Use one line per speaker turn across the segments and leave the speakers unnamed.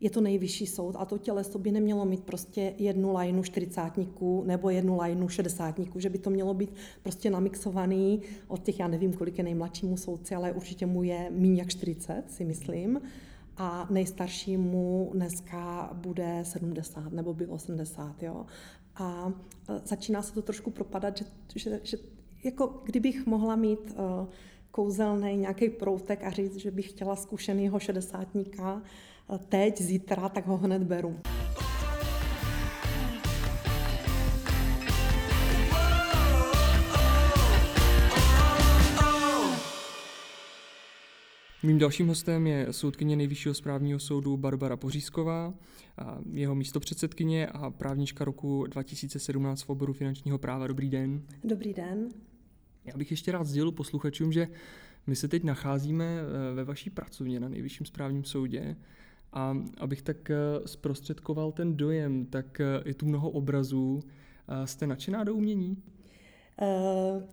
je to nejvyšší soud a to těleso by nemělo mít prostě jednu lajnu čtyřicátníků nebo jednu lajnu šedesátníků, že by to mělo být prostě namixovaný od těch, já nevím, kolik je nejmladšímu soudci, ale určitě mu je méně jak 40, si myslím. A nejstaršímu dneska bude 70 nebo bylo 80, jo. A e, začíná se to trošku propadat, že, že, že jako kdybych mohla mít uh, kouzelný nějaký proutek a říct, že bych chtěla zkušenýho šedesátníka uh, teď, zítra, tak ho hned beru.
Mým dalším hostem je soudkyně Nejvyššího správního soudu Barbara Pořízková, jeho místopředsedkyně a právnička roku 2017 v oboru finančního práva. Dobrý den.
Dobrý den.
Já bych ještě rád sdělil posluchačům, že my se teď nacházíme eh, ve vaší pracovně na Nejvyšším správním soudě a abych tak eh, zprostředkoval ten dojem, tak eh, je tu mnoho obrazů. Jste nadšená do umění?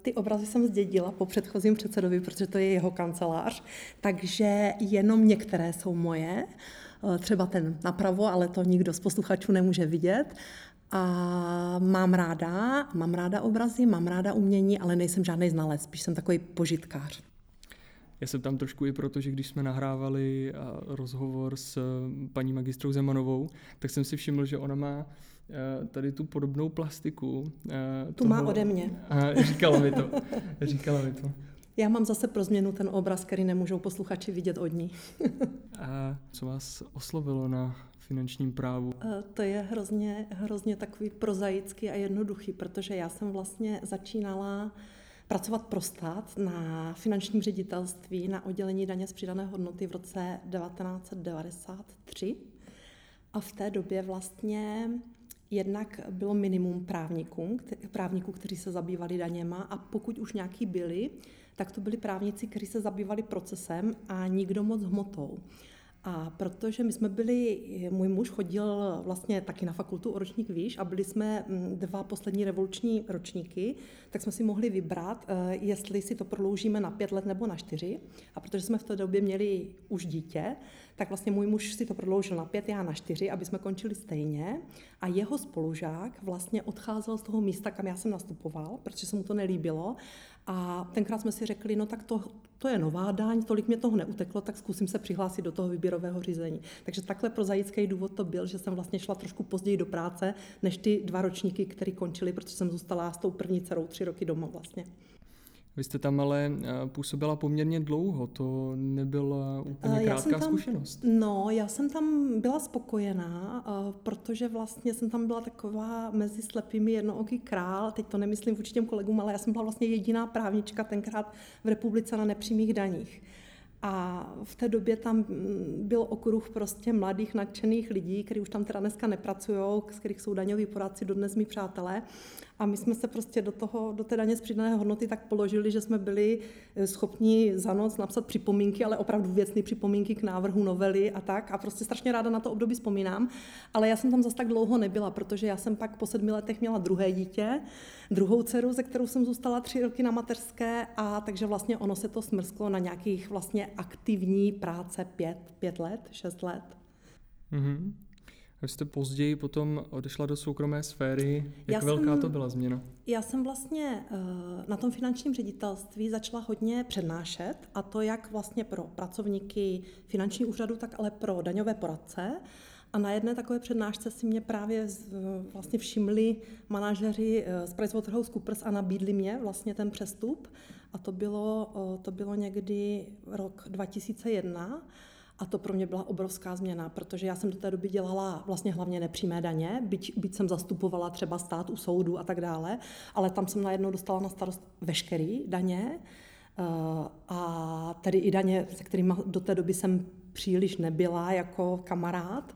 Ty obrazy jsem zdědila po předchozím předsedovi, protože to je jeho kancelář, takže jenom některé jsou moje, třeba ten napravo, ale to nikdo z posluchačů nemůže vidět. A mám ráda, mám ráda obrazy, mám ráda umění, ale nejsem žádný znalec, spíš jsem takový požitkář.
Já jsem tam trošku i proto, že když jsme nahrávali rozhovor s paní magistrou Zemanovou, tak jsem si všiml, že ona má tady tu podobnou plastiku.
Tu toho... má ode mě.
A říkala mi to. Říkala mi to.
Já mám zase pro změnu ten obraz, který nemůžou posluchači vidět od ní.
A co vás oslovilo na finančním právu?
To je hrozně, hrozně takový prozaický a jednoduchý, protože já jsem vlastně začínala pracovat pro stát na finančním ředitelství na oddělení daně z přidané hodnoty v roce 1993. A v té době vlastně jednak bylo minimum právníků, právníků, kteří se zabývali daněma a pokud už nějaký byli, tak to byli právníci, kteří se zabývali procesem a nikdo moc hmotou. A protože my jsme byli, můj muž chodil vlastně taky na fakultu o ročník výš a byli jsme mm, dva poslední revoluční ročníky, tak jsme si mohli vybrat, eh, jestli si to prodloužíme na pět let nebo na čtyři. A protože jsme v té době měli už dítě, tak vlastně můj muž si to prodloužil na pět, já na čtyři, aby jsme končili stejně. A jeho spolužák vlastně odcházel z toho místa, kam já jsem nastupoval, protože se mu to nelíbilo. A tenkrát jsme si řekli, no tak to, to je nová daň, tolik mě toho neuteklo, tak zkusím se přihlásit do toho výběrového řízení. Takže takhle prozaický důvod to byl, že jsem vlastně šla trošku později do práce, než ty dva ročníky, které končily, protože jsem zůstala s tou první dcerou tři roky doma vlastně.
Vy jste tam ale eh, působila poměrně dlouho, to nebyla úplně eh, krátká
tam,
zkušenost.
No, já jsem tam byla spokojená, eh, protože vlastně jsem tam byla taková mezi slepými jednooký král, teď to nemyslím vůči těm kolegům, ale já jsem byla vlastně jediná právnička tenkrát v republice na nepřímých daních. A v té době tam mm, byl okruh prostě mladých, nadšených lidí, kteří už tam teda dneska nepracují, z kterých jsou daňoví poradci, dodnes mý přátelé. A my jsme se prostě do, toho, do té daně z přidané hodnoty tak položili, že jsme byli eh, schopni za noc napsat připomínky, ale opravdu věcné připomínky k návrhu novely a tak. A prostě strašně ráda na to období vzpomínám. Ale já jsem tam zase tak dlouho nebyla, protože já jsem pak po sedmi letech měla druhé dítě, druhou dceru, ze kterou jsem zůstala tři roky na mateřské a takže vlastně ono se to smrsklo na nějakých vlastně aktivní práce pět, pět let, šest let.
Mm-hmm. Vy jste později potom odešla do soukromé sféry. Jak já velká jsem, to byla změna?
Já jsem vlastně eh, na tom finančním ředitelství začala hodně přednášet a to jak vlastně pro pracovníky finanční úřadu, tak ale pro daňové poradce. A na jedné takové přednášce si mě právě vlastně všimli manažeři eh, z PricewaterhouseCoopers a nabídli mě vlastně ten přestup. A to bylo, eh, to bylo někdy rok 2001. A to pro mě byla obrovská změna, protože já jsem do té doby dělala vlastně hlavně nepřímé daně, byť, byť jsem zastupovala třeba stát u soudu a tak dále, ale tam jsem najednou dostala na starost veškerý daně, eh, a tedy i daně, se kterými do té doby jsem příliš nebyla jako kamarád.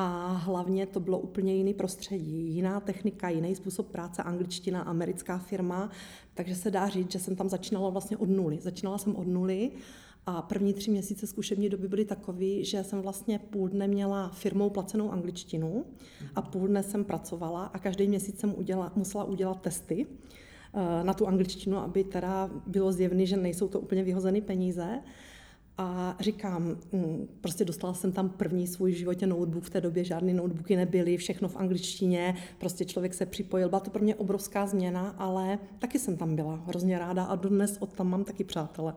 A hlavně to bylo úplně jiný prostředí, jiná technika, jiný způsob práce, angličtina, americká firma, takže se dá říct, že jsem tam začínala vlastně od nuly. Začínala jsem od nuly a první tři měsíce zkušební doby byly takový, že jsem vlastně půl dne měla firmou placenou angličtinu a půl dne jsem pracovala a každý měsíc jsem uděla, musela udělat testy eh, na tu angličtinu, aby teda bylo zjevné, že nejsou to úplně vyhozené peníze. A říkám, mm, prostě dostala jsem tam první svůj životě notebook, v té době žádné notebooky nebyly, všechno v angličtině, prostě člověk se připojil. Byla to pro mě obrovská změna, ale taky jsem tam byla hrozně ráda a dodnes od tam mám taky přátele.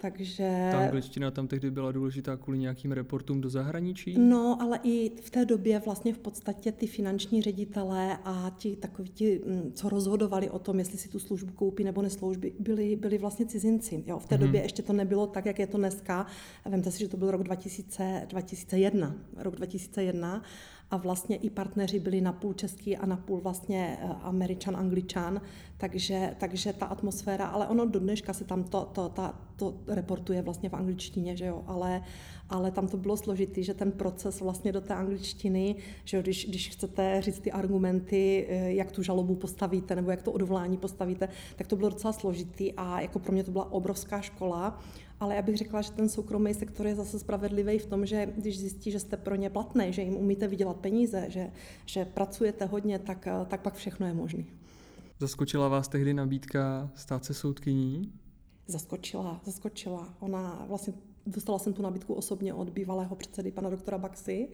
Takže... Ta angličtina tam tehdy byla důležitá kvůli nějakým reportům do zahraničí?
No, ale i v té době vlastně v podstatě ty finanční ředitelé a ti takoví ti, mm, co rozhodovali o tom, jestli si tu službu koupí nebo nesloužby, byli, byli vlastně cizinci. Jo, v té mm-hmm. době ještě to nebylo tak, jak je to dneska. Vemte si, že to byl rok 2000, 2001. Rok 2001 a vlastně i partneři byli na půl český a na půl vlastně eh, američan, angličan, takže, takže ta atmosféra, ale ono do dneška se tam to, to, ta, to reportuje vlastně v angličtině, že jo, ale, ale tam to bylo složitý, že ten proces vlastně do té angličtiny, že když, když chcete říct ty argumenty, eh, jak tu žalobu postavíte nebo jak to odvolání postavíte, tak to bylo docela složitý a jako pro mě to byla obrovská škola ale já bych řekla, že ten soukromý sektor je zase spravedlivý v tom, že když zjistí, že jste pro ně platný, že jim umíte vydělat peníze, že, že pracujete hodně, tak, tak pak všechno je možné.
Zaskočila vás tehdy nabídka stát se soudkyní?
Zaskočila, zaskočila. Ona vlastně dostala jsem tu nabídku osobně od bývalého předsedy pana doktora Baxy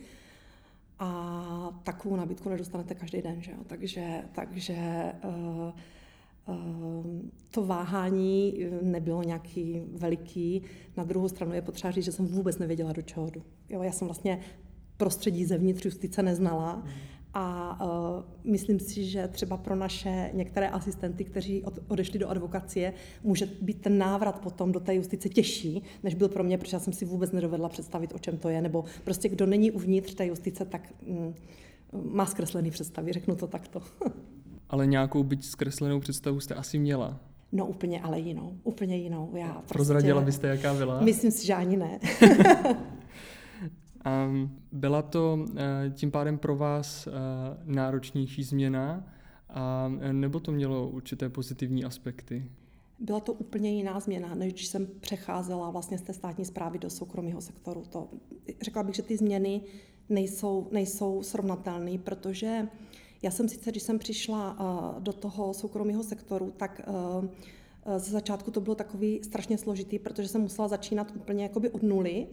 a takovou nabídku nedostanete každý den, že jo? Takže, takže uh, to váhání nebylo nějaký veliký. Na druhou stranu je potřeba říct, že jsem vůbec nevěděla, do čeho jdu. Jo, já jsem vlastně prostředí zevnitř justice neznala a uh, myslím si, že třeba pro naše některé asistenty, kteří od, odešli do advokacie, může být ten návrat potom do té justice těžší, než byl pro mě, protože já jsem si vůbec nedovedla představit, o čem to je, nebo prostě kdo není uvnitř té justice, tak mm, má zkreslený představy, řeknu to takto.
Ale nějakou byť zkreslenou představu jste asi měla.
No úplně ale jinou, úplně jinou. Já
prostě, Prozradila byste, jaká byla?
Myslím si, že ani ne.
A byla to eh, tím pádem pro vás eh, náročnější změna, a, eh, nebo to mělo určité pozitivní aspekty?
Byla to úplně jiná změna, než když jsem přecházela vlastně z té státní zprávy do soukromého sektoru. To, řekla bych, že ty změny nejsou, nejsou srovnatelné, protože já jsem sice, když jsem přišla do toho soukromého sektoru, tak ze začátku to bylo takový strašně složitý, protože jsem musela začínat úplně jakoby od nuly.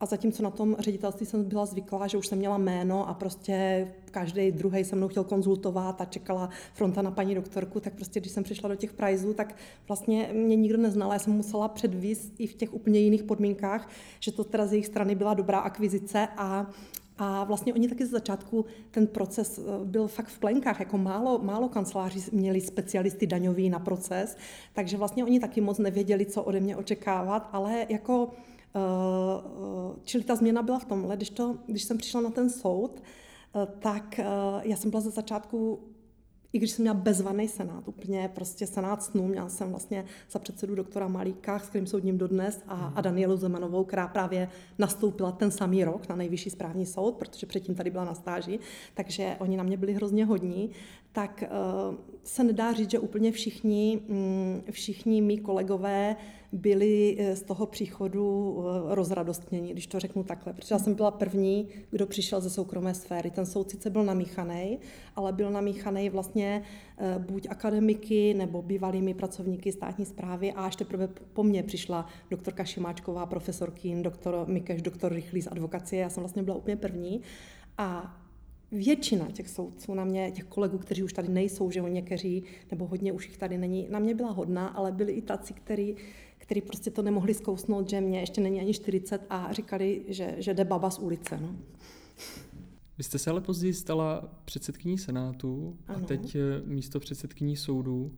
A zatímco na tom ředitelství jsem byla zvyklá, že už jsem měla jméno a prostě každý druhý se mnou chtěl konzultovat a čekala fronta na paní doktorku, tak prostě když jsem přišla do těch prizů, tak vlastně mě nikdo neznal. Já jsem musela předvíst i v těch úplně jiných podmínkách, že to teda z jejich strany byla dobrá akvizice a a vlastně oni taky z začátku ten proces eh, byl fakt v plenkách, jako málo, málo kanceláří měli specialisty daňový na proces, takže vlastně oni taky moc nevěděli, co ode mě očekávat, ale jako, čili ta změna byla v tomhle, když, to, když jsem přišla na ten soud, tak já jsem byla ze začátku i když jsem měla bezvaný senát, úplně prostě senát snů, měla jsem vlastně za předsedu doktora Malíka, s kterým soudním dodnes, a, a Danielu Zemanovou, která právě nastoupila ten samý rok na nejvyšší správní soud, protože předtím tady byla na stáži, takže oni na mě byli hrozně hodní, tak uh, se nedá říct, že úplně všichni, um, všichni mý kolegové byli eh, z toho příchodu eh, rozradostnění, když to řeknu takhle. Protože já jsem byla první, kdo přišel ze soukromé sféry. Ten soud sice byl namíchaný, ale byl namíchaný vlastně eh, buď akademiky nebo bývalými pracovníky státní zprávy a až teprve po mně přišla doktorka Šimáčková, profesor Kín, doktor Mikeš, doktor Rychlý z advokacie. Já jsem vlastně byla úplně první. A většina těch soudců na mě, těch kolegů, kteří už tady nejsou, že někteří, nebo hodně už jich tady není, na mě byla hodná, ale byli i taci, kteří který prostě to nemohli zkousnout, že mě ještě není ani 40 a říkali, že, že jde baba z ulice. No.
Vy jste se ale později stala předsedkyní Senátu ano. a teď eh, místo předsedkyní soudu.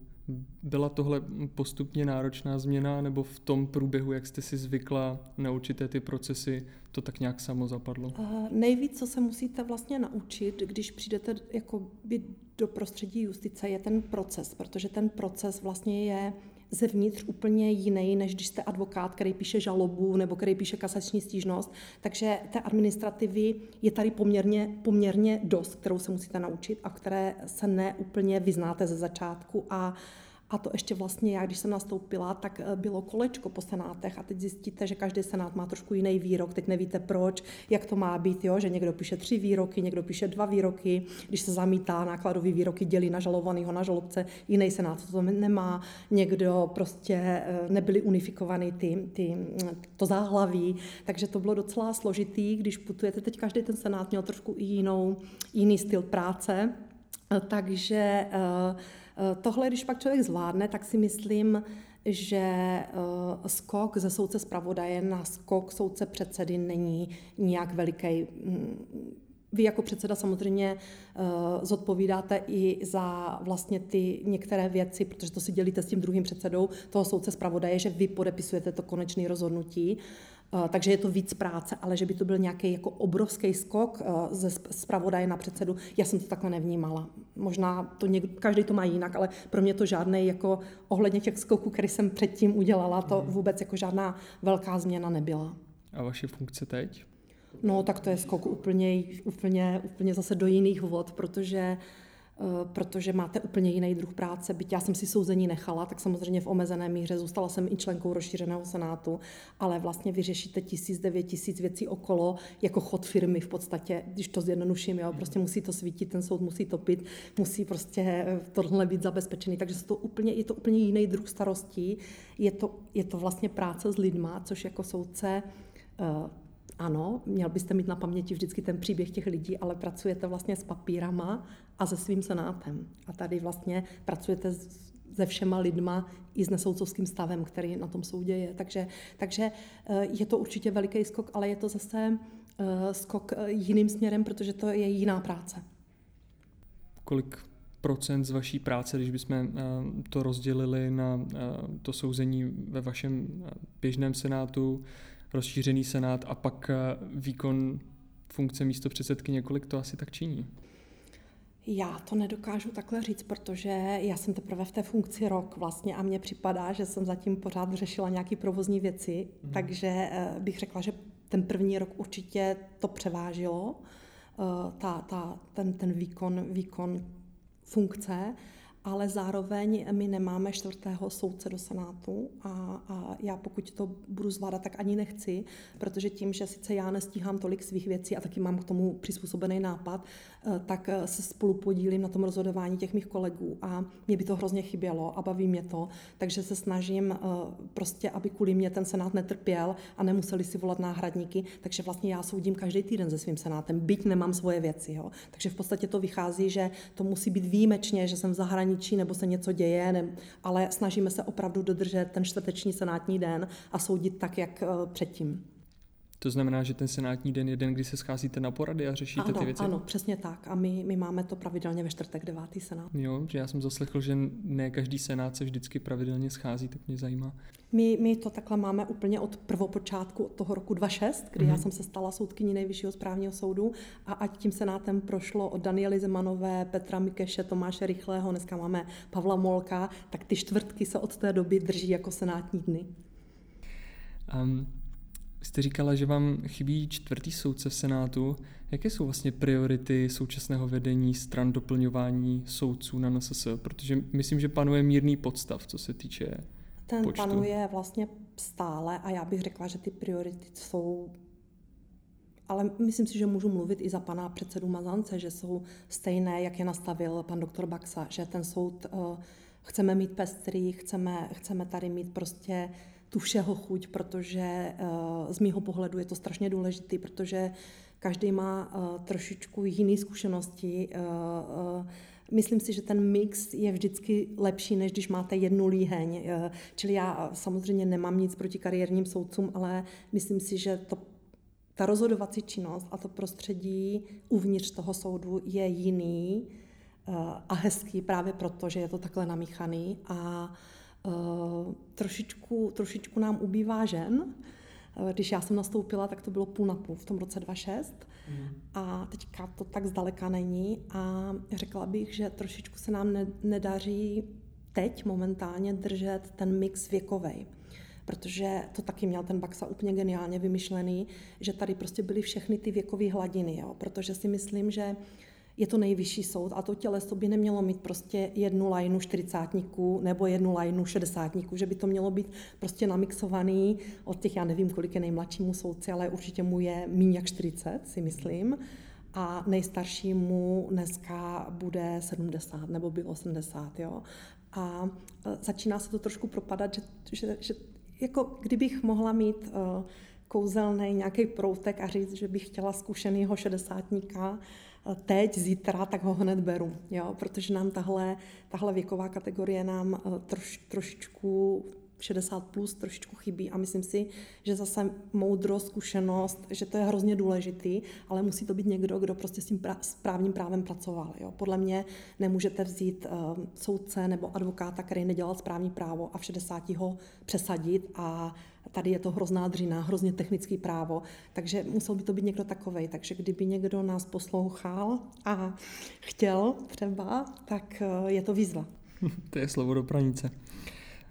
Byla tohle postupně náročná změna, nebo v tom průběhu, jak jste si zvykla na určité ty procesy, to tak nějak samo zapadlo? Uh,
nejvíc, co se musíte vlastně naučit, když přijdete jako do prostředí justice, je ten proces, protože ten proces vlastně je zevnitř úplně jiný, než když jste advokát, který píše žalobu nebo který píše kasační stížnost. Takže té administrativy je tady poměrně, poměrně dost, kterou se musíte naučit a které se neúplně vyznáte ze začátku a A to ještě vlastně já, když jsem nastoupila, tak eh, bylo kolečko po senátech a teď zjistíte, že každý senát má trošku jiný výrok, teď nevíte proč, jak to má být, jo? že někdo píše tři výroky, někdo píše dva výroky, když se zamítá nákladový výroky, dělí na žalovaného na žalobce, jiný senát to nemá, někdo prostě eh, nebyly unifikovaný ty, ty, to záhlaví, takže to bylo docela složitý, když putujete, teď každý ten senát měl trošku jinou, jiný styl práce, takže Eh, tohle, když pak člověk zvládne, tak si myslím, že eh, skok ze soudce zpravodaje na skok soudce předsedy není nijak veliký. Mm, vy jako předseda samozřejmě uh, zodpovídáte i za vlastně ty některé věci, protože to si dělíte s tím druhým předsedou toho soudce zpravodaje, že vy podepisujete to konečné rozhodnutí. Eh, takže je to víc práce, ale že by to byl nějaký jako obrovský skok eh, ze zpravodaje na předsedu, já jsem to takhle nevnímala. Možná to někdo, každý to má jinak, ale pro mě to žádný jako ohledně těch skoků, který jsem předtím udělala, to mhm. vůbec jako žádná velká změna nebyla.
A vaše funkce teď?
No, tak to je skok úplně, úplně, úplně zase do jiných vod, protože uh, protože máte úplně jiný druh práce. Byť já jsem si souzení nechala, tak samozřejmě v omezené míře zůstala jsem i členkou rozšířeného senátu, ale vlastně vyřešíte tisíc, devět tisíc věcí okolo, jako chod firmy v podstatě, když to zjednoduším, jo, prostě musí to svítit, ten soud musí topit, musí prostě eh, tohle být zabezpečený, takže to úplně, je to úplně jiný druh starostí, je to, je to vlastně práce s lidma, což jako soudce uh, ano, měl byste mít na paměti vždycky ten příběh těch lidí, ale pracujete vlastně s papírama a se svým senátem. A tady vlastně pracujete se všema lidma i s nesoudcovským stavem, který na tom soudě je. Takže, takže eh, je to určitě veliký skok, ale je to zase eh, skok eh, jiným směrem, protože to je jiná práce.
Kolik procent z vaší práce, když bychom to rozdělili na to souzení ve vašem běžném senátu, rozšířený senát a pak výkon funkce místo předsedkyně, kolik to asi tak činí?
Já to nedokážu takhle říct, protože já jsem teprve v té funkci rok vlastně a mně připadá, že jsem zatím pořád řešila nějaké provozní věci, mm. takže eh, bych řekla, že ten první rok určitě to převážilo, eh, ta, ta, ten, ten výkon, výkon funkce ale zároveň my nemáme čtvrtého soudce do Senátu a, a já pokud to budu zvládat, tak ani nechci, protože tím, že sice já nestíhám tolik svých věcí a taky mám k tomu přizpůsobený nápad, eh, tak eh, se spolu podílím na tom rozhodování těch mých kolegů a mě by to hrozně chybělo a baví mě to, takže se snažím eh, prostě, aby kvůli mě ten Senát netrpěl a nemuseli si volat náhradníky, takže vlastně já soudím každý týden se svým Senátem, byť nemám svoje věci. Jo. Takže v podstatě to vychází, že to musí být výjimečně, že jsem v zahraničí zahraničí nebo se něco děje, ne, ale snažíme se opravdu dodržet ten čtvrteční senátní den a soudit tak, jak eh, předtím.
To znamená, že ten senátní den je den, kdy se scházíte na porady a řešíte
ano,
ty věci?
Ano, přesně tak. A my, my máme to pravidelně ve čtvrtek 9. senát.
Jo, že já jsem zaslechl, že ne každý senát se vždycky pravidelně schází, tak mě zajímá.
My, my to takhle máme úplně od prvopočátku od toho roku 2006, kdy mm-hmm. já mhm. jsem se stala soudkyní Nejvyššího správního soudu a ať tím senátem prošlo od Daniely Zemanové, Petra Mikeše, Tomáše Rychlého, dneska máme Pavla Molka, tak ty čtvrtky se od té doby drží jako senátní dny.
Um, jste říkala, že vám chybí čtvrtý soudce v Senátu. Jaké jsou vlastně priority současného vedení stran doplňování soudců na NSS? Protože myslím, že panuje mírný podstav, co se týče
Ten
počtu.
panuje vlastně stále a já bych řekla, že ty priority jsou ale myslím si, že můžu mluvit i za pana předsedu Mazance, že jsou stejné, jak je nastavil pan doktor Baxa, že ten soud uh, chceme mít pestrý, chceme, chceme tady mít prostě tu všeho chuť, protože eh, z mýho pohledu je to strašně důležité, protože každý má eh, trošičku jiné zkušenosti. Eh, myslím si, že ten mix je vždycky lepší, než když máte jednu líheň. Čili já samozřejmě nemám nic proti kariérním soudcům, ale myslím si, že to, ta rozhodovací činnost a to prostředí uvnitř toho soudu je jiný a hezký právě proto, že je to takhle namíchaný. A trošičku, trošičku nám ubývá žen. Uh, když já jsem nastoupila, tak to bylo půl na půl v tom roce 2006 mm. a teďka to tak zdaleka není a řekla bych, že trošičku se nám ne, nedaří teď momentálně držet ten mix věkovej protože to taky měl ten Baxa úplně geniálně vymyšlený, že tady prostě byly všechny ty věkové hladiny, jo? protože si myslím, že je to nejvyšší soud a to těleso by nemělo mít prostě jednu lajnu čtyřicátníků nebo jednu lajnu šedesátníků, že by to mělo být prostě namixovaný od těch, já nevím, kolik je nejmladšímu soudci, ale určitě mu je méně jak 40, si myslím a nejstaršímu dneska bude 70 nebo bylo 80. Jo? A e, začíná se to trošku propadat, že, že, že jako kdybych mohla mít uh, kouzelný nějaký proutek a říct, že bych chtěla zkušenýho šedesátníka teď, zítra, tak ho hned beru, jo? protože nám tahle, tahle věková kategorie nám uh, troš, trošičku 60 plus trošičku chybí a myslím si, že zase moudrost, zkušenost, že to je hrozně důležitý, ale musí to být někdo, kdo prostě s tím správním právem pracoval. Jo. Podle mě nemůžete vzít uh, soudce nebo advokáta, který nedělal správní právo a v 60 ho přesadit a tady je to hrozná dřina, hrozně technický právo, takže musel by to být někdo takovej. Takže kdyby někdo nás poslouchal a chtěl třeba, tak uh, je to výzva.
to je slovo do pranice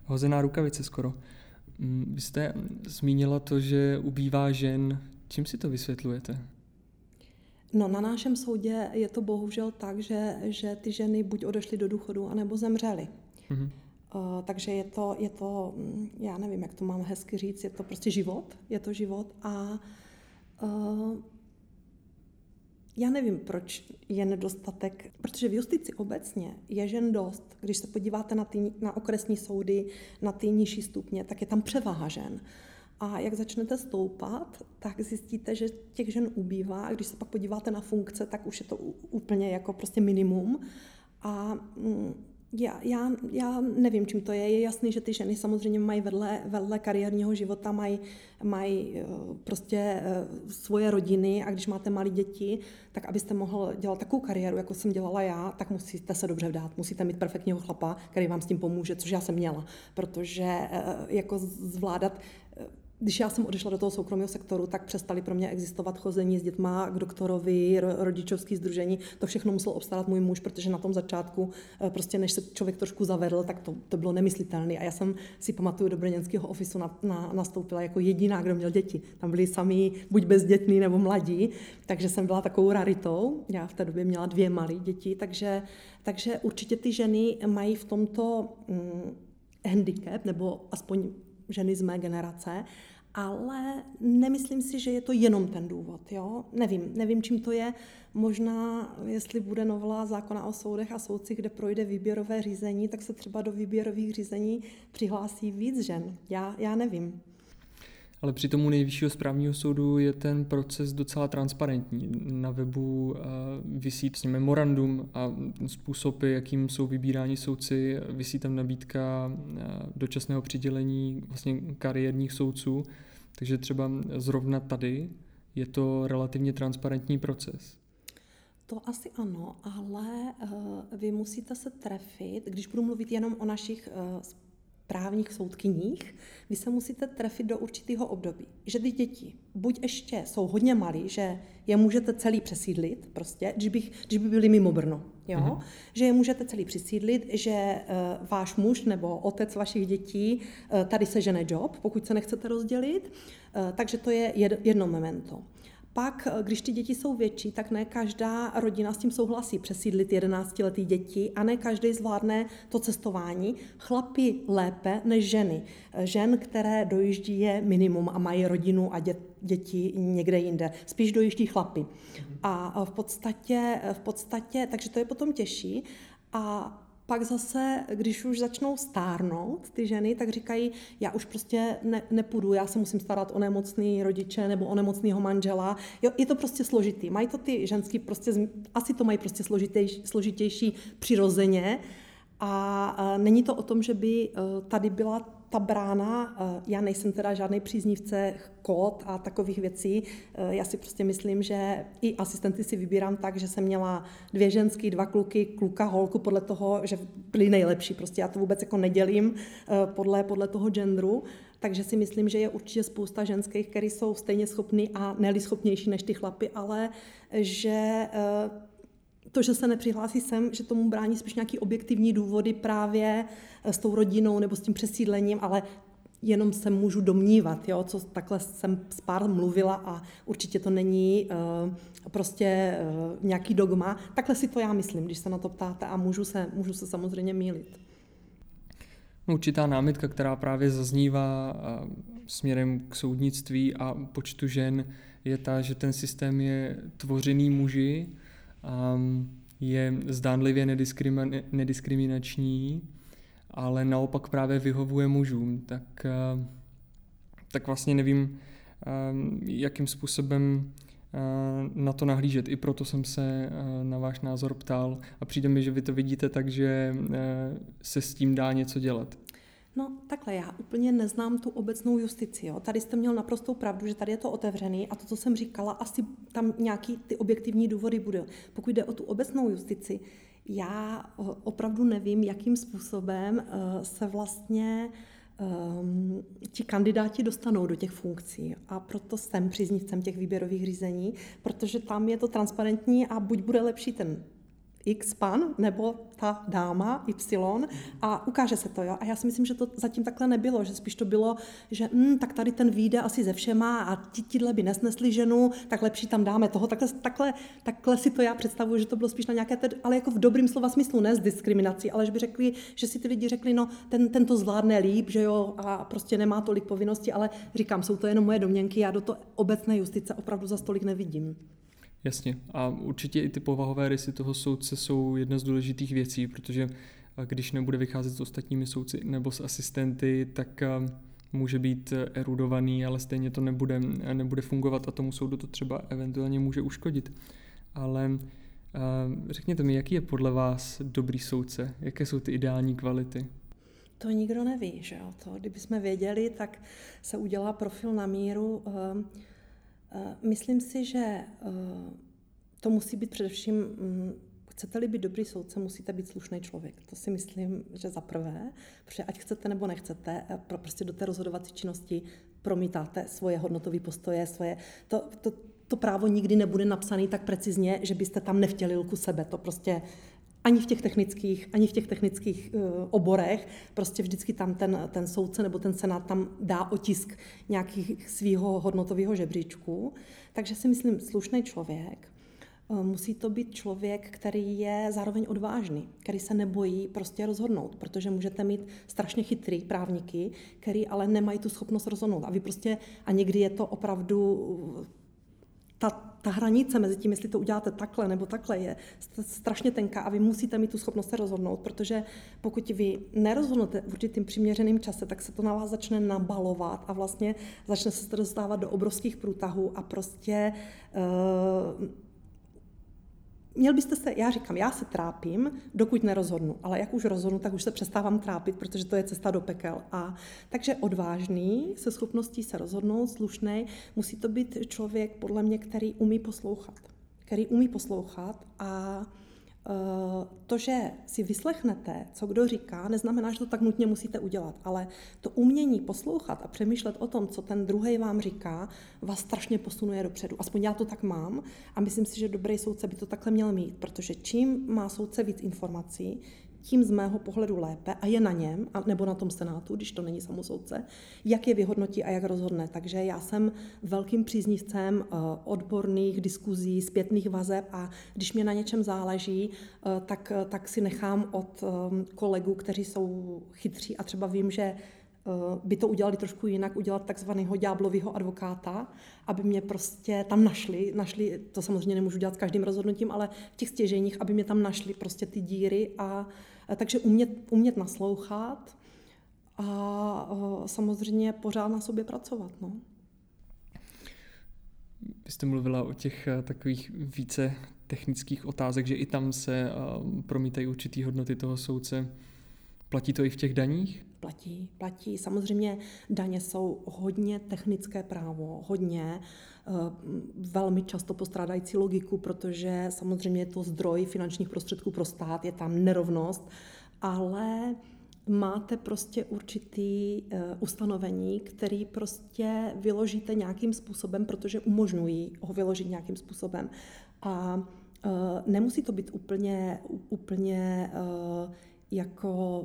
hozená rukavice skoro. Mm, vy jste zmínila to, že ubývá žen. Čím si to vysvětlujete?
No na našem soudě je to bohužel tak, že, že ty ženy buď odešly do důchodu, anebo zemřely. Mm-hmm. Uh, takže je to, je to, mm, já nevím, jak to mám hezky říct, je to prostě život, je to život a uh, já nevím, proč je nedostatek, protože v justici obecně je žen dost. Když se podíváte na, ty, na okresní soudy, na ty nižší stupně, tak je tam převaha žen. A jak začnete stoupat, tak zjistíte, že těch žen ubývá a když se pak podíváte na funkce, tak už je to úplně jako prostě minimum. A mm, já, já, já nevím, čím to je. Je jasný, že ty ženy samozřejmě mají vedle, vedle kariérního života, mají, mají eh, prostě eh, svoje rodiny a když máte malé děti, tak abyste mohl dělat takovou kariéru, jako jsem dělala já, tak musíte se dobře vdát. Musíte mít perfektního chlapa, který vám s tím pomůže, což já jsem měla. Protože eh, jako zvládat když já jsem odešla do toho soukromého sektoru, tak přestali pro mě existovat chození s dětma k doktorovi, rodičovský združení. To všechno musel obstarat můj muž, protože na tom začátku, eh, prostě než se člověk trošku zavedl, tak to, to bylo nemyslitelné. A já jsem si pamatuju do brněnského ofisu na, na, nastoupila jako jediná, kdo měl děti. Tam byli sami buď bezdětní nebo mladí, takže jsem byla takovou raritou. Já v té době měla dvě malé děti, takže, takže určitě ty ženy mají v tomto mm, handicap, nebo aspoň ženy z mé generace, ale nemyslím si, že je to jenom ten důvod. Jo? Nevím, nevím, čím to je. Možná, jestli bude novela zákona o soudech a soudcích, kde projde výběrové řízení, tak se třeba do výběrových řízení přihlásí víc žen. Já, já nevím.
Ale při tomu nejvyššího správního soudu je ten proces docela transparentní. Na webu uh, vysí s memorandum a způsoby, jakým jsou vybíráni soudci, vysí tam nabídka uh, dočasného přidělení vlastně kariérních soudců. Takže třeba zrovna tady je to relativně transparentní proces.
To asi ano, ale uh, vy musíte se trefit, když budu mluvit jenom o našich právních soudkyních, vy se musíte trefit do určitého období. Že ty děti buď ještě jsou hodně malí, že je můžete celý přesídlit, prostě, když, bych, když by byli mimo Brno, jo? Mm-hmm. že je můžete celý přesídlit, že uh, váš muž nebo otec vašich dětí uh, tady sežene job, pokud se nechcete rozdělit, uh, takže to je jedno memento. Pak, eh, když ty děti jsou větší, tak ne každá rodina s tím souhlasí přesídlit 11-letý děti a ne každý zvládne to cestování. Chlapi lépe než ženy. Eh, žen, které dojíždí je minimum a mají rodinu a děti někde jinde. Spíš dojíždí chlapy. A v podstatě, v podstatě, takže to je potom těžší. A pak zase, když už začnou stárnout ty ženy, tak říkají, já už prostě ne, nepůjdu, já se musím starat o nemocný rodiče nebo o nemocného manžela. Jo, je to prostě složitý. Mají to ty ženský prostě, asi to mají prostě složitější, složitější přirozeně. A, není to o tom, že by eh, tady byla ta brána, eh, já nejsem teda žádný příznivce kód a takových věcí, eh, já si prostě myslím, že i asistenty si vybírám tak, že jsem měla dvě ženský, dva kluky, kluka, holku podle toho, že byli nejlepší. Prostě já to vůbec jako nedělím eh, podle, podle toho genderu, takže si myslím, že je určitě spousta ženských, které jsou stejně schopný a neli schopnější než ty chlapy, ale že to, že se nepřihlásí sem, že tomu brání spíš nějaký objektivní důvody právě s tou rodinou nebo s tím přesídlením, ale jenom se můžu domnívat, jo, co takhle jsem s pár mluvila a určitě to není uh, prostě uh, nějaký dogma. Takhle si to já myslím, když se na to ptáte a můžu se, můžu se samozřejmě mílit.
Určitá námitka, která právě zaznívá uh, směrem k soudnictví a počtu žen, je ta, že ten systém je tvořený muži, um, je zdánlivě nediskriminační ale naopak právě vyhovuje mužům, tak, eh, tak vlastně nevím, eh, jakým způsobem eh, na to nahlížet. I proto jsem se na váš názor ptal a přijde mi, že vy to vidíte tak, že se s tím dá něco dělat.
No takhle, já úplně neznám tu obecnou justici. Jo. Tady jste měl naprostou pravdu, že tady je to otevřený a to, co jsem říkala, asi tam nějaký ty objektivní důvody budou. Pokud jde o tu obecnou justici, já opravdu nevím, jakým způsobem eh, se vlastně um, ti kandidáti dostanou do těch funkcí. A proto jsem příznivcem těch výběrových řízení, protože tam je to transparentní a buď bude lepší ten X pan nebo ta dáma Y a ukáže se to. Jo? A já si myslím, že to zatím takhle nebylo, že spíš to bylo, že hm, tak tady ten výjde asi ze všema a ti tíhle by nesnesli ženu, tak lepší tam dáme toho. Takhle, takhle, takhle si to já představuji, že to bylo spíš na nějaké, tedy, ale jako v dobrým slova smyslu, ne s diskriminací, ale že by řekli, že si ty lidi řekli, no ten, ten to zvládne líp, že jo, a prostě nemá tolik povinností, ale říkám, jsou to jenom moje domněnky, já do to obecné justice opravdu za stolik nevidím.
Jasně. A určitě i ty povahové rysy toho soudce jsou jedna z důležitých věcí, protože když nebude vycházet s ostatními soudci nebo s asistenty, tak může být erudovaný, ale stejně to nebude, nebude fungovat a tomu soudu to třeba eventuálně může uškodit. Ale řekněte mi, jaký je podle vás dobrý soudce? Jaké jsou ty ideální kvality?
To nikdo neví, že jo? To, kdybychom věděli, tak se udělá profil na míru. Eh, myslím si, že eh, to musí být především, mm, chcete-li být dobrý soudce, musíte být slušný člověk. To si myslím, že za prvé, protože ať chcete nebo nechcete, eh, prostě do té rozhodovací činnosti promítáte svoje hodnotové postoje, svoje, to, to, to právo nikdy nebude napsané tak precizně, že byste tam nevtělil ku sebe. To prostě ani v těch technických, ani v těch technických uh, oborech, prostě vždycky tam ten, ten soudce nebo ten senát tam dá otisk nějakých svého hodnotového žebříčku. Takže si myslím, slušný člověk, uh, musí to být člověk, který je zároveň odvážný, který se nebojí prostě rozhodnout, protože můžete mít strašně chytrý právníky, který ale nemají tu schopnost rozhodnout. A vy prostě, a někdy je to opravdu ta, ta hranice mezi tím, jestli to uděláte takhle nebo takhle, je strašně tenká a vy musíte mít tu schopnost se rozhodnout, protože pokud vy nerozhodnete v určitým přiměřeným čase, tak se to na vás začne nabalovat a vlastně začne se to dostávat do obrovských průtahů a prostě uh, měl byste se, já říkám, já se trápím, dokud nerozhodnu, ale jak už rozhodnu, tak už se přestávám trápit, protože to je cesta do pekel. A takže odvážný, se schopností se rozhodnout, slušný, musí to být člověk, podle mě, který umí poslouchat. Který umí poslouchat a to, že si vyslechnete, co kdo říká, neznamená, že to tak nutně musíte udělat, ale to umění poslouchat a přemýšlet o tom, co ten druhý vám říká, vás strašně posunuje dopředu. Aspoň já to tak mám a myslím si, že dobrý soudce by to takhle měl mít, protože čím má soudce víc informací, tím z mého pohledu lépe a je na něm, a nebo na tom senátu, když to není samosoudce, jak je vyhodnotí a jak rozhodne. Takže já jsem velkým příznivcem eh, odborných diskuzí, zpětných vazeb a když mě na něčem záleží, eh, tak, eh, tak si nechám od kolegů, kteří jsou chytří a třeba vím, že by to udělali trošku jinak, udělat takzvaného ďáblového advokáta, aby mě prostě tam našli, našli, to samozřejmě nemůžu dělat s každým rozhodnutím, ale v těch stěženích, aby mě tam našli prostě ty díry a, takže umět, umět naslouchat a, a samozřejmě pořád na sobě pracovat. No.
Vy jste mluvila o těch eh, takových více technických otázek, že i tam se eh, promítají určitý hodnoty toho soudce. Platí to i v těch daních?
Platí, platí. Samozřejmě daně jsou hodně technické právo, hodně eh, velmi často postrádající logiku, protože samozřejmě je to zdroj finančních prostředků pro stát, je tam nerovnost, ale máte prostě určitý uh, ustanovení, který prostě vyložíte nějakým způsobem, protože umožňují ho vyložit nějakým způsobem. A uh, nemusí to být úplně, úplně jako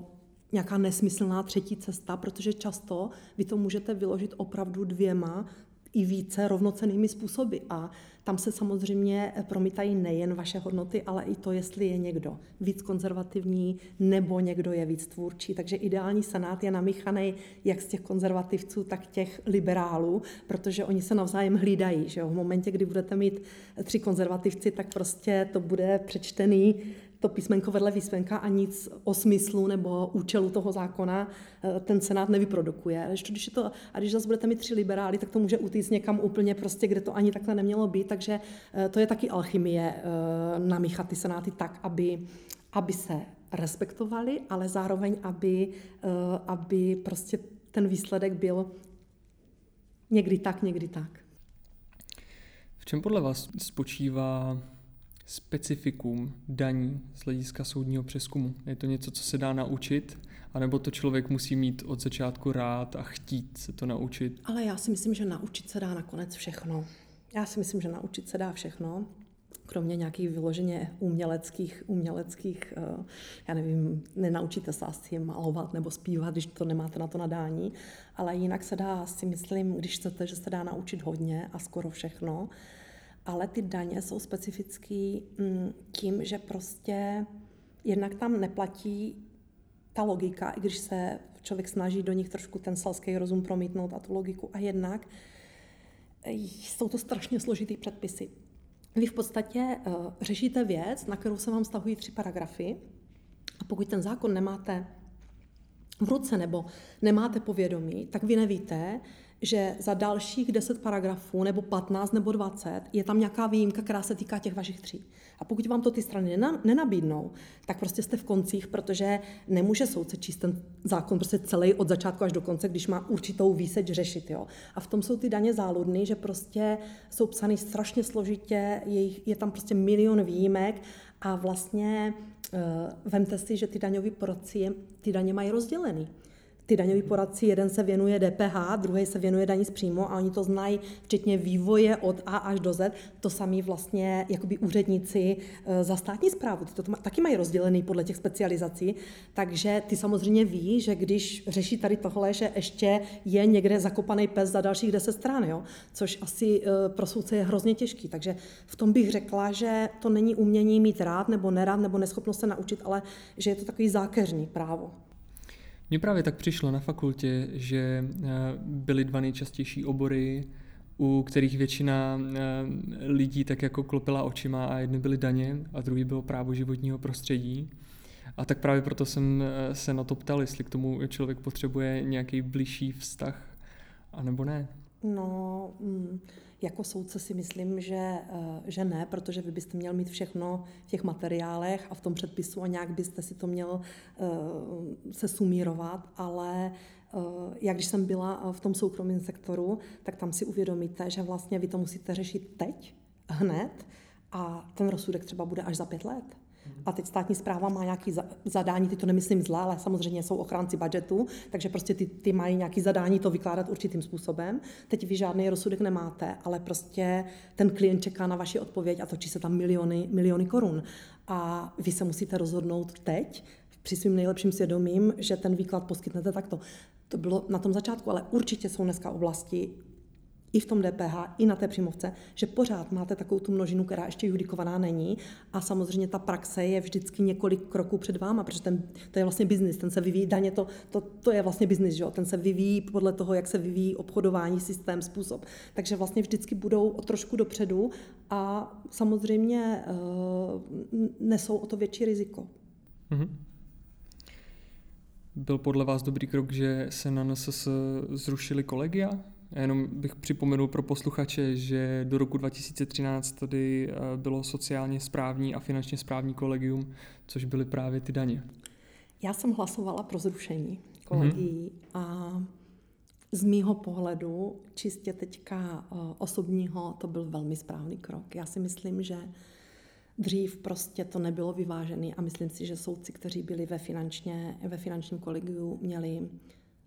nějaká nesmyslná třetí cesta, protože často vy to můžete vyložit opravdu dvěma i více rovnocenými způsoby. A tam se samozřejmě promítají nejen vaše hodnoty, ale i to, jestli je někdo víc konzervativní nebo někdo je víc tvůrčí. Takže ideální senát je namíchaný jak z těch konzervativců, tak těch liberálů, protože oni se navzájem hlídají. Že jo? V momentě, kdy budete mít tři konzervativci, tak prostě to bude přečtený to písmenko vedle písmenka a nic o smyslu nebo účelu toho zákona eh, ten Senát nevyprodukuje. Když, je to, a když zase budete mít tři liberály, tak to může utíct někam úplně prostě, kde to ani takhle nemělo být, takže eh, to je taky alchymie eh, namíchat ty senáty tak, aby, aby se respektovali, ale zároveň, aby, aby prostě ten výsledek byl někdy tak, někdy tak.
V čem podle vás spočívá specifikum daní z hlediska soudního přeskumu? Je to něco, co se dá naučit? A nebo to člověk musí mít od začátku rád a chtít se to naučit?
Ale já si myslím, že naučit se dá nakonec všechno. Já si myslím, že naučit se dá všechno kromě nějakých vyloženě uměleckých, uměleckých, eh, já nevím, nenaučíte se asi malovat nebo zpívat, když to nemáte na to nadání, ale jinak se dá, si myslím, když chcete, že se dá naučit hodně a skoro všechno ale ty daně jsou specifický mm, tím, že prostě jednak tam neplatí ta logika, i když se člověk snaží do nich trošku ten selský rozum promítnout a tu logiku, a jednak eh, jsou to strašně složitý předpisy. Vy v podstatě uh, řešíte věc, na kterou se vám stahují tři paragrafy, a pokud ten zákon nemáte v ruce nebo nemáte povědomí, tak vy nevíte, že za dalších 10 paragrafů nebo 15 nebo 20 je tam nějaká výjimka, která se týká těch vašich tří. A pokud vám to ty strany nenabídnou, tak prostě jste v koncích, protože nemůže soudce číst ten zákon prostě celý od začátku až do konce, když má určitou výseč řešit. Jo. A v tom jsou ty daně záludný, že prostě jsou psaný strašně složitě, je, je tam prostě milion výjimek a vlastně uh, vemte si, že ty daňové poradci ty daně mají rozdělený ty daňoví poradci, jeden se věnuje DPH, druhý se věnuje daní z příjmu a oni to znají včetně vývoje od A až do Z. To samý vlastně jakoby úředníci eh, za státní zprávu. Ty to taky mají rozdělený podle těch specializací, takže ty samozřejmě ví, že když řeší tady tohle, že ještě je někde zakopaný pes za dalších deset stran, jo? což asi eh, pro soudce je hrozně těžký. Takže v tom bych řekla, že to není umění mít rád nebo nerád nebo neschopnost se naučit, ale že je to takový zákeřný právo.
Mně právě tak přišlo na fakultě, že eh, byly dva nejčastější obory, u kterých většina eh, lidí tak jako klopila očima a jedny byly daně a druhý bylo právo životního prostředí. A tak právě proto jsem eh, se na to ptal, jestli k tomu člověk potřebuje nějaký blížší vztah, anebo ne.
No, mm, jako soudce si myslím, že, eh, že ne, protože vy byste měl mít všechno v těch materiálech a v tom předpisu a nějak byste si to měl eh, se sumírovat, ale eh, jak když jsem byla v tom soukromém sektoru, tak tam si uvědomíte, že vlastně vy to musíte řešit teď, hned a ten rozsudek třeba bude až za pět let. A teď státní zpráva má nějaký zadání, ty to nemyslím zle, ale samozřejmě jsou ochránci budžetu, takže prostě ty, ty mají nějaký zadání to vykládat určitým způsobem. Teď vy žádný rozsudek nemáte, ale prostě ten klient čeká na vaši odpověď a točí se tam miliony, miliony korun. A vy se musíte rozhodnout teď, při svým nejlepším svědomím, že ten výklad poskytnete takto. To bylo na tom začátku, ale určitě jsou dneska oblasti, i v tom DPH, i na té přímovce, že pořád máte takovou tu množinu, která ještě judikovaná není a samozřejmě ta praxe je vždycky několik kroků před váma, protože ten, to je vlastně biznis, ten se vyvíjí, daně to, to, to je vlastně biznis, že jo? ten se vyvíjí podle toho, jak se vyvíjí obchodování, systém, způsob. Takže vlastně vždycky budou o trošku dopředu a samozřejmě uh, nesou o to větší riziko. Mm-hmm.
Byl podle vás dobrý krok, že se na NSS zrušili kolegia? Já jenom bych připomenul pro posluchače, že do roku 2013 tady eh, bylo sociálně správní a finančně správní kolegium, což byly právě ty daně.
Já jsem hlasovala pro zrušení kolegií mm-hmm. a z mýho pohledu, čistě teďka eh, osobního, to byl velmi správný krok. Já si myslím, že dřív prostě to nebylo vyvážené a myslím si, že soudci, kteří byli ve, finančně, ve finančním kolegiu, měli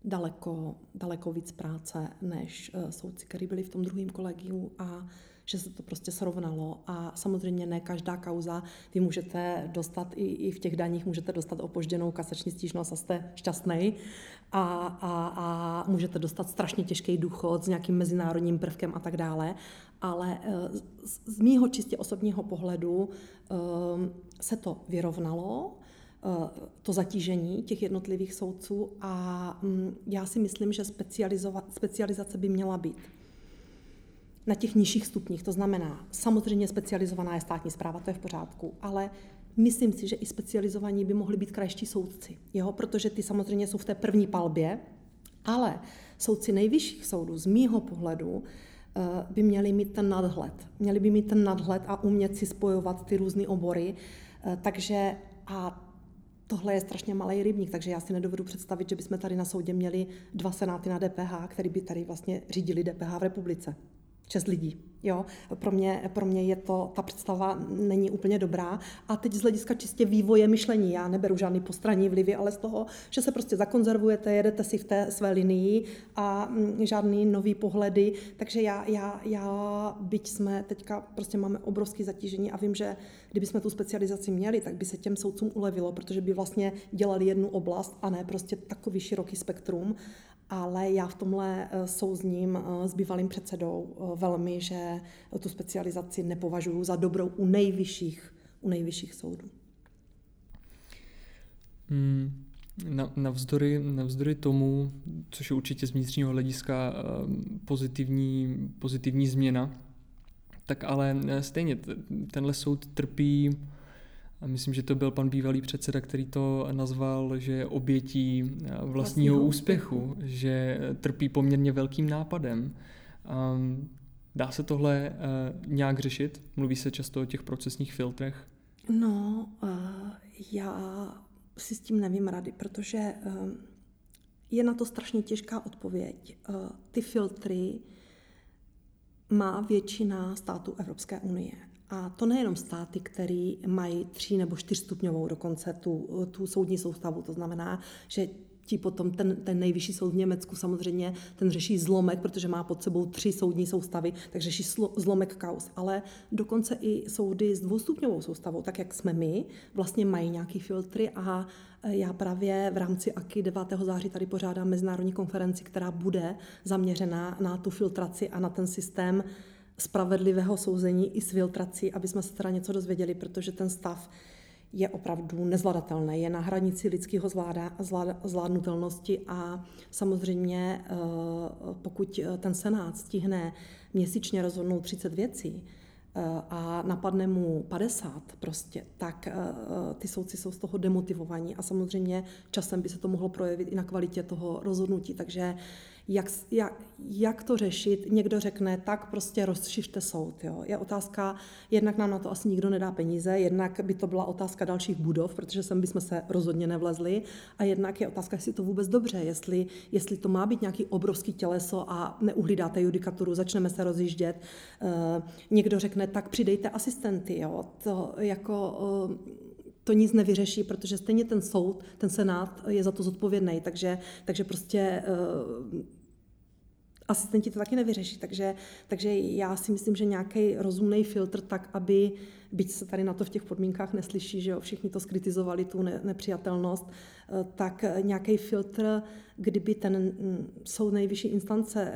daleko, daleko víc práce než uh, soudci, kteří byli v tom druhém kolegiu a že se to prostě srovnalo. A samozřejmě ne každá kauza, vy můžete dostat i, i v těch daních, můžete dostat opožděnou kasační stížnost a jste šťastný a, a, a můžete dostat strašně těžký důchod s nějakým mezinárodním prvkem a tak dále, ale eh, z, z mýho čistě osobního pohledu um, se to vyrovnalo, eh, to zatížení těch jednotlivých soudců a mm, já si myslím, že specializace by měla být na těch nižších stupních. To znamená, samozřejmě specializovaná je státní zpráva, to je v pořádku, ale myslím si, že i specializovaní by mohli být krajští soudci, jo? protože ty samozřejmě jsou v té první palbě, ale soudci nejvyšších soudů z mýho pohledu eh, by měli mít ten nadhled. Měli by mít ten nadhled a umět si spojovat ty různé obory. Eh, takže a tohle je strašně malý rybník, takže já si nedovedu představit, že bychom tady na soudě měli dva senáty na DPH, který by tady vlastně řídili DPH v republice šest lidí. Jo, pro mě, pro mě je to, ta představa není úplně dobrá. A teď z hlediska čistě vývoje myšlení, já neberu žádný postranní vlivy, ale z toho, že se prostě zakonzervujete, jedete si v té své linii a mm, žádný nový pohledy. Takže já, já, já, byť jsme teďka prostě máme obrovské zatížení a vím, že kdyby jsme tu specializaci měli, tak by se těm soudcům ulevilo, protože by vlastně dělali jednu oblast a ne prostě takový široký spektrum ale já v tomhle eh, souzním eh, s bývalým předsedou eh, velmi, že tu specializaci nepovažuji za dobrou u nejvyšších, u nejvyšších soudů.
Hmm. Na, navzdory, navzdory tomu, což je určitě z vnitřního hlediska pozitivní, pozitivní změna, tak ale stejně tenhle soud trpí a myslím, že to byl pan bývalý předseda, který to nazval, že je obětí eh, vlastního, vlastního úspěchu, úspěchu, že trpí poměrně velkým nápadem. Um, dá se tohle uh, nějak řešit? Mluví se často o těch procesních filtrech?
No, já si s tím nevím rady, protože je na to strašně těžká odpověď. Ty filtry má většina států Evropské unie. A to nejenom státy, které mají tří nebo čtyřstupňovou dokonce tu, tu soudní soustavu. To znamená, že ti potom ten, ten nejvyšší soud v Německu samozřejmě ten řeší zlomek, protože má pod sebou tři soudní soustavy, tak řeší slo, zlomek kaus. Ale dokonce i soudy s dvoustupňovou soustavou, tak jak jsme my, vlastně mají nějaký filtry a já právě v rámci AKI 9. září tady pořádám mezinárodní konferenci, která bude zaměřená na tu filtraci a na ten systém spravedlivého souzení i s filtrací, aby jsme se teda něco dozvěděli, protože ten stav je opravdu nezvladatelný, je na hranici lidského zvláda, zvláda, zvládnutelnosti a samozřejmě eh, pokud ten Senát stihne měsíčně rozhodnout 30 věcí, eh, a napadne mu 50 prostě, tak eh, ty soudci jsou z toho demotivovaní a samozřejmě časem by se to mohlo projevit i na kvalitě toho rozhodnutí. Takže jak, jak, jak to řešit. Někdo řekne, tak prostě rozšiřte soud. Jo. Je otázka, jednak nám na to asi nikdo nedá peníze, jednak by to byla otázka dalších budov, protože sem bychom se rozhodně nevlezli, a jednak je otázka, jestli to vůbec dobře, jestli, jestli to má být nějaký obrovský těleso a neuhlídáte judikaturu, začneme se rozjíždět. Uh, někdo řekne, tak přidejte asistenty. Jo. To jako... Uh, to nic nevyřeší, protože stejně ten soud, ten senát je za to zodpovědný, takže, takže prostě uh, asistenti to taky nevyřeší. Takže, takže já si myslím, že nějaký rozumný filtr tak, aby, byť se tady na to v těch podmínkách neslyší, že jo, všichni to skritizovali, tu ne, nepřijatelnost, eh, tak nějaký filtr, kdyby ten mm, soud nejvyšší instance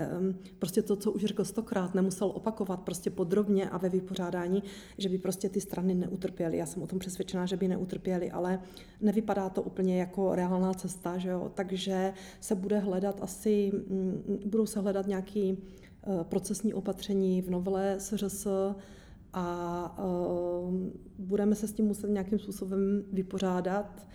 prostě to, co už řekl stokrát, nemusel opakovat prostě podrobně a ve vypořádání, že by prostě ty strany neutrpěly. Já jsem o tom přesvědčená, že by neutrpěly, ale nevypadá to úplně jako reálná cesta, že jo? takže se bude hledat asi, mm, budou se hledat nějaký eh, procesní opatření v novele SRS, a uh, budeme se s tím muset nějakým způsobem vypořádat.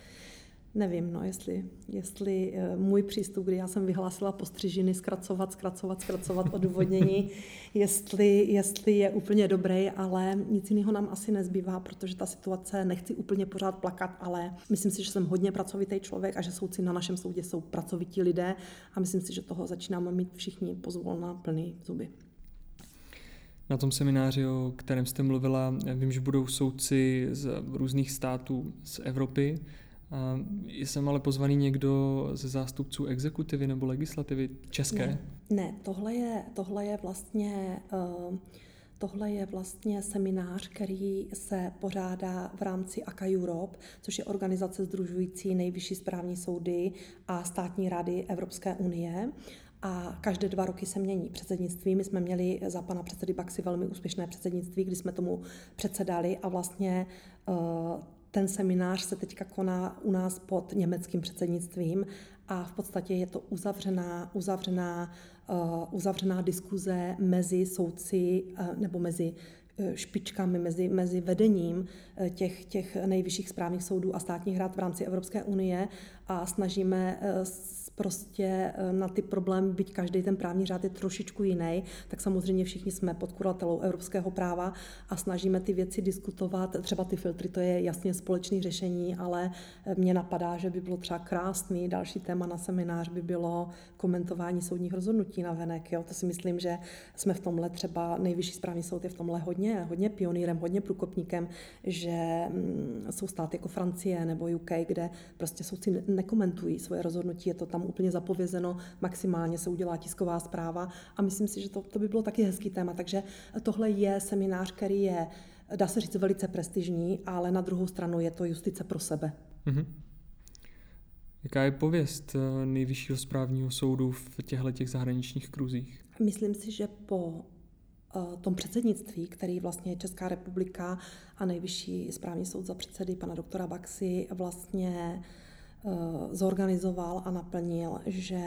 Nevím, no, jestli, jestli uh, můj přístup, kdy já jsem vyhlásila postřižiny, zkracovat, zkracovat, zkracovat odůvodnění, jestli, jestli je úplně dobrý, ale nic jiného nám asi nezbývá, protože ta situace, nechci úplně pořád plakat, ale myslím si, že jsem hodně pracovitý člověk a že soudci na našem soudě jsou pracovití lidé a myslím si, že toho začínáme mít všichni pozvolna plný zuby.
Na tom semináři, o kterém jste mluvila, vím, že budou soudci z různých států z Evropy. A jsem ale pozvaný někdo ze zástupců exekutivy nebo legislativy české?
Ne, ne tohle, je, tohle je vlastně uh, Tohle je vlastně seminář, který se pořádá v rámci ACA Europe, což je organizace združující nejvyšší správní soudy a státní rady Evropské unie. A každé dva roky se mění předsednictví. My jsme měli za pana předsedy Baxy velmi úspěšné předsednictví, kdy jsme tomu předsedali a vlastně eh, ten seminář se teďka koná u nás pod německým předsednictvím a v podstatě je to uzavřená, uzavřená, uh, uzavřená diskuze mezi soudci uh, nebo mezi špičkami, mezi, mezi vedením těch, těch nejvyšších správních soudů a státních rád v rámci Evropské unie a snažíme prostě eh, na ty problémy, byť každý ten právní řád je trošičku jiný, tak samozřejmě všichni jsme pod kuratelou evropského práva a snažíme ty věci diskutovat. Třeba ty filtry, to je jasně společné řešení, ale eh, mně napadá, že by bylo třeba krásný další téma na seminář by bylo komentování soudních rozhodnutí na venek. Jo? To si myslím, že jsme v tomhle třeba nejvyšší správní soud je v tomhle hodně, hodně pionýrem, hodně průkopníkem, že mm, jsou státy jako Francie nebo UK, kde prostě soudci nekomentují svoje rozhodnutí, je to tam úplně zapovězeno, maximálně se udělá tisková zpráva a myslím si, že to, to by bylo taky hezký téma. Takže tohle je seminář, který je, dá se říct, velice prestižní, ale na druhou stranu je to justice pro sebe. Mm-hmm.
Jaká je pověst eh, nejvyššího správního soudu v těchto těch zahraničních kruzích?
Myslím si, že po eh, tom předsednictví, který vlastně Česká republika a nejvyšší správní soud za předsedy pana doktora Baxy vlastně zorganizoval a naplnil, že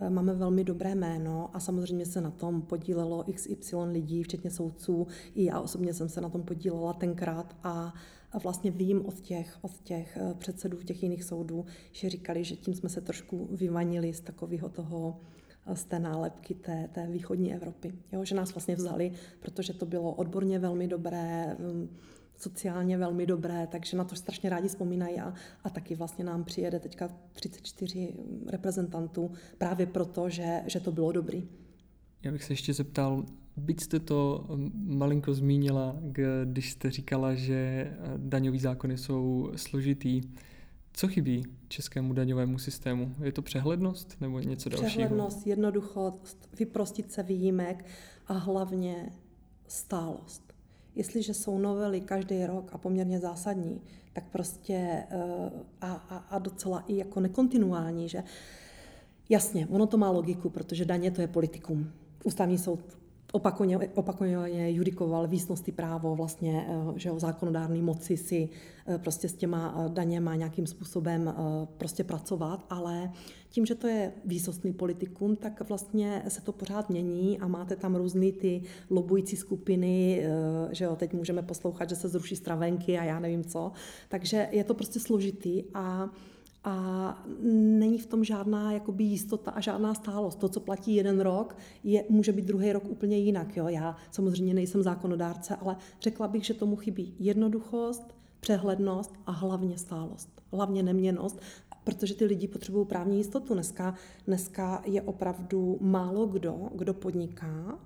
eh, máme velmi dobré jméno a samozřejmě se na tom podílelo XY lidí, včetně soudců. I já osobně jsem se na tom podílela tenkrát a, a vlastně vím od těch, od těch eh, předsedů těch jiných soudů, že říkali, že tím jsme se trošku vymanili z takového toho z té nálepky té, té východní Evropy. Jo, že nás vlastně vzali, protože to bylo odborně velmi dobré, mm, sociálně velmi dobré, takže na to strašně rádi vzpomínají a, a taky vlastně nám přijede teďka 34 reprezentantů právě proto, že, že to bylo dobrý.
Já bych se ještě zeptal, byť jste to malinko zmínila, když jste říkala, že daňový zákony jsou složitý, co chybí českému daňovému systému? Je to přehlednost nebo něco
dalšího? Přehlednost, jednoduchost, vyprostit se výjimek a hlavně stálost jestliže jsou novely každý rok a poměrně zásadní, tak prostě eh, a, a, a docela i jako nekontinuální, že jasně, ono to má logiku, protože daně to je politikum. Ústavní soud opakovaně, opakovaně judikoval výsnosti právo, vlastně, eh, že o zákonodárné moci si eh, prostě s těma eh, daněma nějakým způsobem prostě pracovat, ale tím, že to je výsostný politikum, tak vlastně se to pořád mění a máte tam různé ty lobující skupiny, že jo, teď můžeme poslouchat, že se zruší stravenky a já nevím co, takže je to prostě složitý a a není v tom žádná jakoby jistota a žádná stálost. To, co platí jeden rok, je, může být druhý rok úplně jinak. Jo? Já samozřejmě nejsem zákonodárce, ale řekla bych, že tomu chybí jednoduchost, přehlednost a hlavně stálost. Hlavně neměnost, protože ty lidi potřebují právní jistotu. Dneska, dneska je opravdu málo kdo, kdo podniká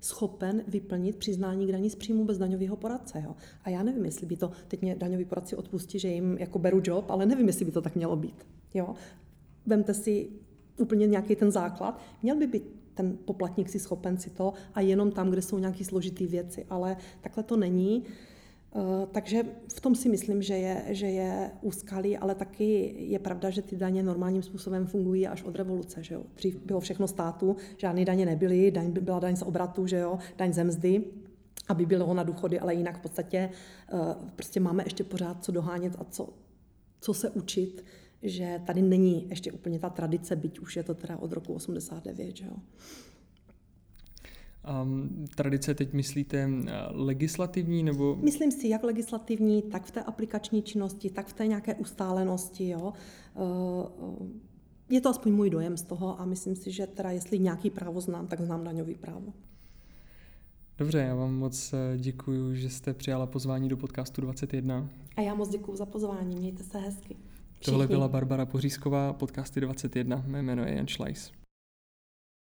schopen vyplnit přiznání k daní z příjmu bez daňového poradce. Jo. A já nevím, jestli by to, teď mě daňový poradci odpustí, že jim jako beru job, ale nevím, jestli by to tak mělo být. Jo. Vemte si úplně nějaký ten základ. Měl by být ten poplatník si schopen si to a jenom tam, kde jsou nějaké složité věci, ale takhle to není. Eh, takže v tom si myslím, že je, že je úskalý, ale taky je pravda, že ty daně normálním způsobem fungují až od revoluce. Že jo? Dřív bylo všechno státu, žádné daně nebyly, daň byla daň z obratu, že jo? daň ze mzdy, aby bylo na důchody, ale jinak v podstatě eh, prostě máme ještě pořád co dohánět a co, co se učit, že tady není ještě úplně ta tradice, byť už je to teda od roku 89. Že jo?
Um, tradice teď myslíte eh, legislativní nebo?
Myslím si, jak legislativní, tak v té aplikační činnosti, tak v té nějaké ustálenosti. Jo. Uh, je to aspoň můj dojem z toho a myslím si, že teda jestli nějaký právo znám, tak znám daňový právo.
Dobře, já vám moc děkuji, že jste přijala pozvání do podcastu 21.
A já moc děkuji za pozvání, mějte se hezky.
Všichni. Tohle byla Barbara Pořízková, podcasty 21, mé jméno je Jan Schleiss.